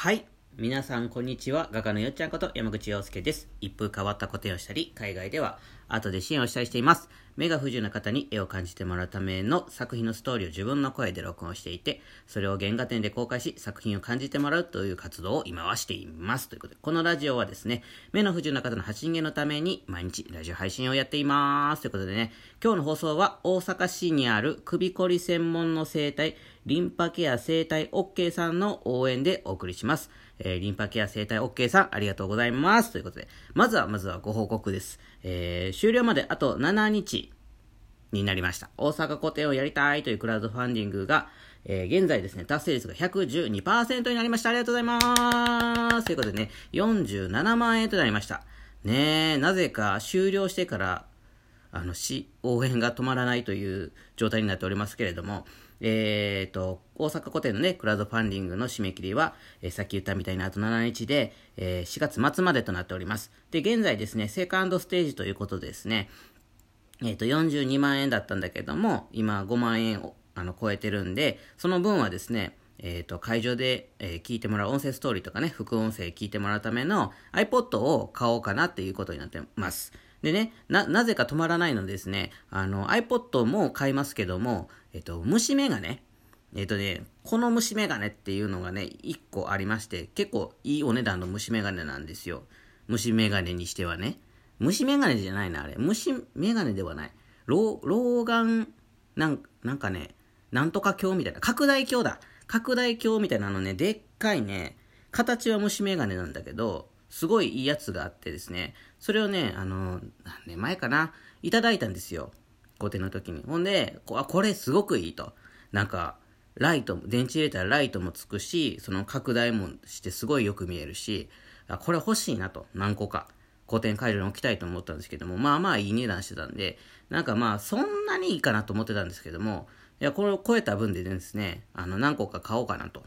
はい。皆さん、こんにちは。画家のよっちゃんこと山口洋介です。一風変わった個展をしたり、海外ではアートで支援をしたりしています。目が不自由な方に絵を感じてもらうための作品のストーリーを自分の声で録音していて、それを原画展で公開し、作品を感じてもらうという活動を今はしています。ということで、このラジオはですね、目の不自由な方の発信源のために毎日ラジオ配信をやっています。ということでね、今日の放送は大阪市にある首こり専門の整体、リンパケア整体 OK さんの応援でお送りします。えーリンパケア整体 OK さん、ありがとうございます。ということで、まずは、まずはご報告です。えー終了まであと7日になりました。大阪個展をやりたいというクラウドファンディングが、えー現在ですね、達成率が112%になりました。ありがとうございます。ということでね、47万円となりました。ねえ、なぜか終了してから、あの、し、応援が止まらないという状態になっておりますけれども、えっ、と、大阪古典のね、クラウドファンディングの締め切りは、えーさっき言ったみたいなあと7日で、えー4月末までとなっております。で、現在ですね、セカンドステージということでですね、えっ、と、42万円だったんだけども、今5万円をあの超えてるんで、その分はですね、えっ、と、会場で、えー聞いてもらう音声ストーリーとかね、副音声聞いてもらうための iPod を買おうかなっていうことになってます。でね、な、なぜか止まらないのですね、あの、iPod も買いますけども、えっ、と、虫眼鏡えっ、とね、この虫眼鏡っていうのがね、1個ありまして、結構いいお値段の虫眼鏡なんですよ。虫眼鏡にしてはね。虫眼鏡じゃないな、あれ。虫眼鏡ではない。老、老眼、なん、なんかね、なんとか鏡みたいな。拡大鏡だ。拡大鏡みたいなのね、でっかいね、形は虫眼鏡なんだけど、すごいいいやつがあってですね、それをね、あの、何年前かな、いただいたんですよ。御殿の時に。ほんで、こあ、これすごくいいと。なんか、ライト、電池入れたらライトもつくし、その拡大もしてすごいよく見えるし、あこれ欲しいなと、何個か。古典会場に置きたいと思ったんですけども、まあまあいい値段してたんで、なんかまあそんなにいいかなと思ってたんですけども、いや、これを超えた分でですね、あの、何個か買おうかなと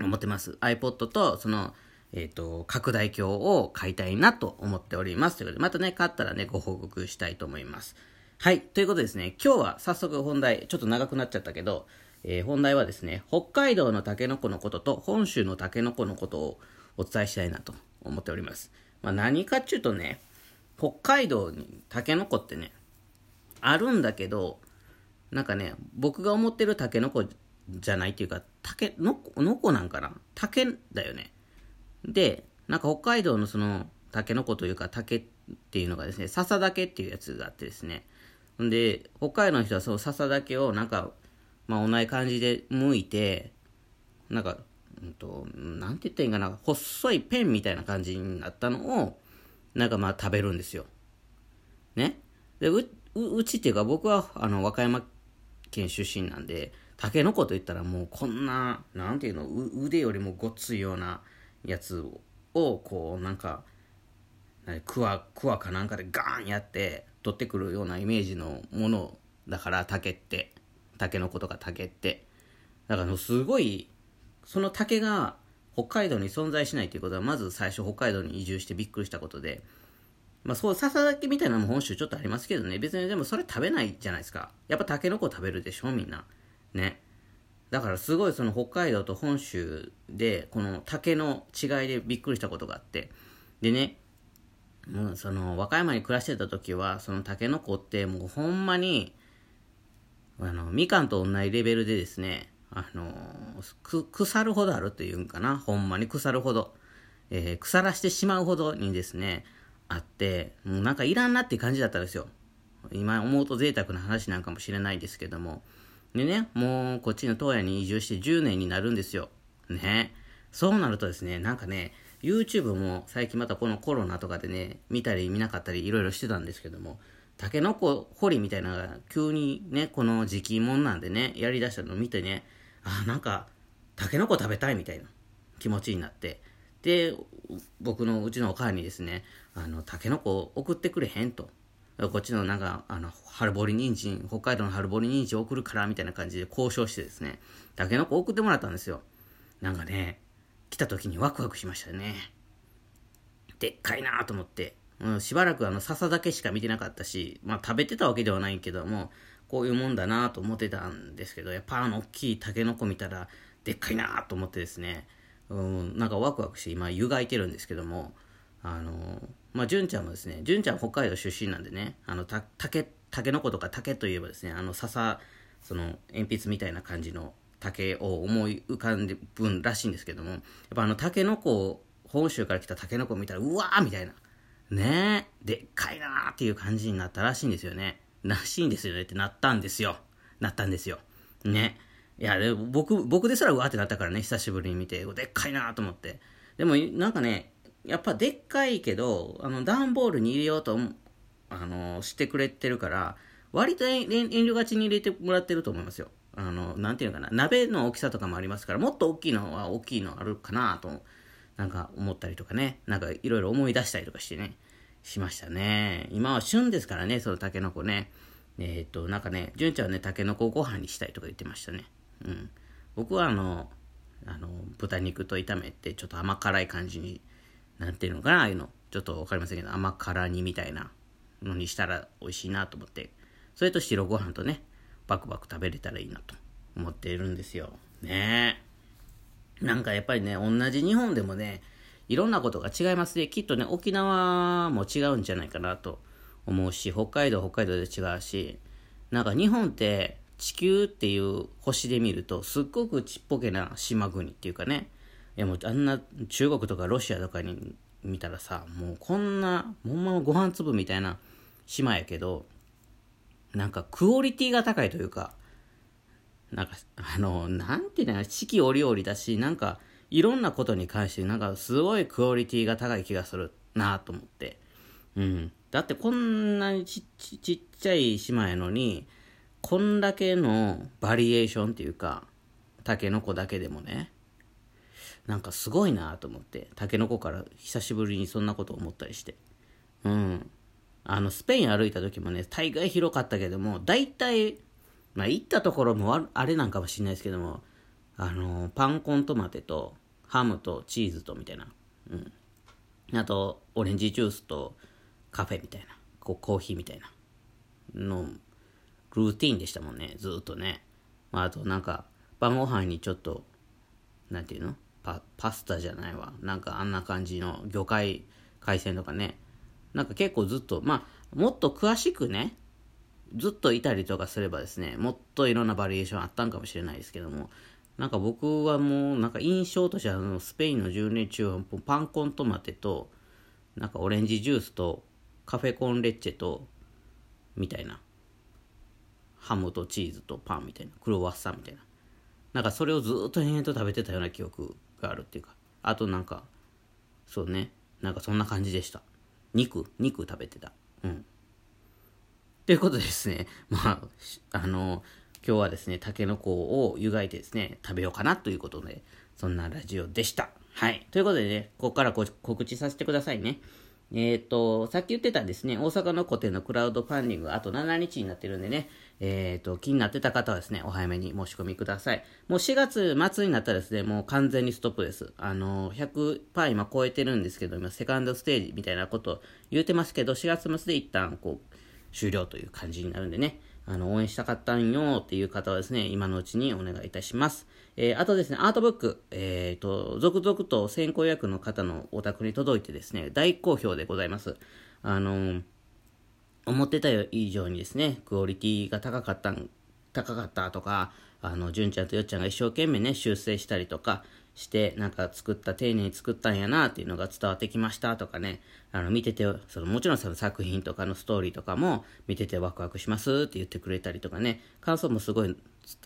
思ってます。iPod と、その、えっ、と、拡大鏡を買いたいなと思っております。ということで、またね、買ったらね、ご報告したいと思います。はい。ということでですね、今日は早速本題、ちょっと長くなっちゃったけど、えー本題はですね、北海道のタケノコのことと本州のタケノコのことをお伝えしたいなと思っております。まあ、何かっていうとね、北海道にタケノコってね、あるんだけど、なんかね、僕が思ってるタケノコじゃないっていうか、タケノコ、ノコなんかな？竹だよね。で、なんか北海道のその、タケノコというか竹っていうのがですね、笹竹っていうやつがあってですね。んで、北海道の人はその笹竹をなんか、まあ同じ感じで剥いて、なんか、うんと、なんて言ったらいいんかな、細いペンみたいな感じになったのを、なんかまあ食べるんですよ。ね。で、う、うちっていうか僕はあの和歌山県出身なんで、タケノコといったらもうこんな、なんていうの、う腕よりもごっついようなやつを、こうなんか、何クワ、クワかなんかでガーンやって取ってくるようなイメージのものだから、竹って。タケノコとか竹って。だからすごい、その竹が北海道に存在しないということは、まず最初北海道に移住してびっくりしたことで、まあそう、笹竹みたいなのも本州ちょっとありますけどね、別にでもそれ食べないじゃないですか。やっぱタケノコ食べるでしょ、みんな。ね。だからすごいその北海道と本州で、この竹の違いでびっくりしたことがあって、でね、もうその和歌山に暮らしてた時は、そのタケノコってもうほんまに、あの、みかんと同じレベルでですね、あの、く、腐るほどあるというんかな、ほんまに腐るほど、えー腐らしてしまうほどにですね、あって、もうなんかいらんなっていう感じだったんですよ。今思うと贅沢な話なんかもしれないですけども。でね、もうこっちの東野に移住して10年になるんですよ。ね。そうなるとですね、なんかね、YouTube も最近またこのコロナとかでね、見たり見なかったりいろいろしてたんですけども、タケノコ掘りみたいなのが急にね、この時期もんなんでね、やりだしたのを見てね、あ、なんか、タケノコ食べたいみたいな気持ちになって、で、僕のうちのお母にですね、あの、タケノコ送ってくれへんと。こっちのなんか、あの、春掘り人参、北海道の春掘り人参送るから、みたいな感じで交渉してですね、タケノコ送ってもらったんですよ。なんかね、来た時にワクワクしましたね。でっかいなと思って、うん、しばらくあの、笹だけしか見てなかったし、まあ食べてたわけではないけども、こういうもんだなと思ってたんですけど、やっぱあの大きいタケノコ見たら、でっかいなと思ってですね、うん、なんかワクワクして今湯がいてるんですけども、あの、まあ、純ちゃんもですね、純ちゃん北海道出身なんでね、あの、た、竹、竹の子とか竹といえばですね、あの、笹、その、鉛筆みたいな感じの竹を思い浮かんで分らしいんですけども、やっぱあの、竹の子を、本州から来た竹の子を見たら、うわーみたいな。ねえ、でっかいなーっていう感じになったらしいんですよね。らしいんですよねってなったんですよ。なったんですよ。ね。いや、で僕、僕ですらうわーってなったからね、久しぶりに見て、でっかいなーと思って。でも、なんかね、やっぱでっかいけど、あの、段ボールに入れようと、あの、してくれてるから、割と遠慮がちに入れてもらってると思いますよ。あの、なんていうのかな、鍋の大きさとかもありますから、もっと大きいのは大きいのあるかなと、なんか思ったりとかね、なんかいろいろ思い出したりとかしてね、しましたね。今は旬ですからね、そのタケノコね。えっ、と、なんかね、純ちゃんはね、タケノコご飯にしたいとか言ってましたね。うん、僕はあのあの豚肉と炒めてちょっと甘辛い感じになってるのかなああいうの。ちょっと分かりませんけど甘辛煮みたいなのにしたら美味しいなと思って。それと白ご飯とねバクバク食べれたらいいなと思っているんですよ。ね。えなんかやっぱりね同じ日本でもねいろんなことが違いますね。きっとね沖縄も違うんじゃないかなと思うし北海道北海道で違うしなんか日本って地球っていう星で見るとすっごくちっぽけな島国っていうかねいやもうあんな中国とかロシアとかに見たらさもうこんなほんまご飯粒みたいな島やけどなんかクオリティが高いというかなんかあのなんていうの四季折々だしなんかいろんなことに関してなんかすごいクオリティが高い気がするなと思って。うん。だってこんなにちっちゃい島やのにこんだけのバリエーションっていうか、タケノコだけでもね、なんかすごいなと思って、タケノコから久しぶりにそんなこと思ったりして。うん。あの、スペイン歩いた時もね、大概広かったけども、大体、まあ行ったところもあれなんかもしれないですけども、あの、パンコントマテと、ハムとチーズとみたいな。うん。あと、オレンジジュースとカフェみたいな。こうコーヒーみたいなのルーティンでしたもんね、ずっとね。まあ、あとなんか、晩ご飯にちょっと、なんていうの？パパスタじゃないわ。なんかあんな感じの魚介、海鮮とかね。なんか結構ずっと、まあ、もっと詳しくね、ずっといたりとかすればですね、もっといろんなバリエーションあったんかもしれないですけども、なんか僕はもう、なんか印象としては、スペインの10年中はパンコントマテと、なんかオレンジジュースと、カフェコンレッチェと、みたいな。ハムとチーズとパンみたいなクロワッサンみたいななんかそれをずっと延々と食べてたような記憶があるっていうかあとなんかそうねなんかそんな感じでした。肉肉食べてた。うん。ということでですね まああの今日はですねたけのこを湯がいてですね食べようかなということでそんなラジオでした。はい。ということでねここから告知させてくださいね。えっ、と、さっき言ってたですね、大阪の古典のクラウドファンディング、あと7日になってるんでね、えっ、と、気になってた方はですね、お早めに申し込みください。もう4月末になったらですね、もう完全にストップです。あの、100%今超えてるんですけど、今、セカンドステージみたいなこと言うてますけど、4月末で一旦、こう、終了という感じになるんでね、あの、応援したかったんよっていう方はですね、今のうちにお願いいたします。えー、あとですね、アートブック、えっ、ー、と、続々と先行予約の方のお宅に届いてですね、大好評でございます。あのー、思ってた以上にですね、クオリティが高かった高かったとか、あの、純ちゃんとよっちゃんが一生懸命ね、修正したりとか、して、なんか作った、丁寧に作ったんやなっていうのが伝わってきましたとかね、あの、見てて、その、もちろんその作品とかのストーリーとかも、見ててワクワクしますって言ってくれたりとかね、感想もすごい、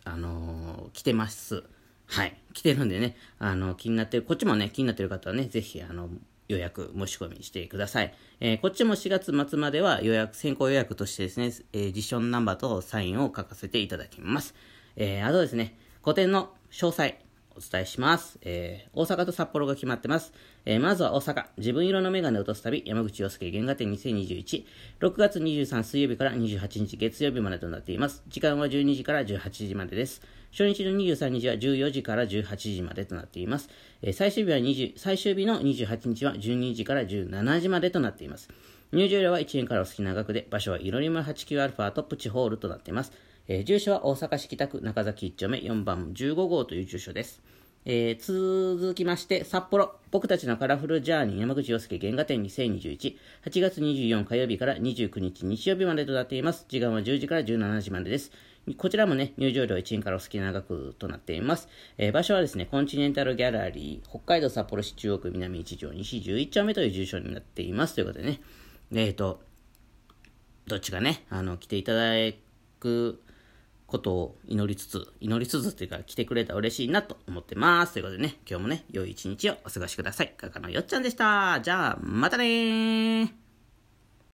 あのー、来てます。はい。来てるんでね、あの、気になってる、こっちもね、気になってる方はね、ぜひ、あの、予約、申し込みしてください。えー、こっちも4月末までは予約、先行予約としてですね、えー、実証ナンバーとサインを書かせていただきます。えー、あとですね、個展の詳細、お伝えします。えー、大阪と札幌が決まってます。えー、まずは大阪、自分色のメガネを落とす旅、山口洋介原画展2021、6月23水曜日から28日月曜日までとなっています。時間は12時から18時までです。初日の23日は14時から18時までとなっています。えー、最終日は20、最終日の28日は12時から17時までとなっています。入場料は1円からお好きな額で、場所はいろりま 89α トップチホールとなっています。えー、住所は大阪市北区中崎1丁目4番15号という住所です。えー、続きまして、札幌、僕たちのカラフルジャーニー山口洋介原画展2021、8月24火曜日から29日日曜日までとなっています。時間は10時から17時までです。こちらもね、入場料1円からお好きな額となっています。えー、場所はですね、コンチネンタルギャラリー、北海道札幌市中央区南一条西11丁目という住所になっています。ということでね、えっ、ー、と、どっちがね、あの、来ていただくことを祈りつつ、祈りつつっていうか来てくれたら嬉しいなと思ってます。ということでね、今日もね、良い一日をお過ごしください。かかのよっちゃんでした。じゃあ、またねー。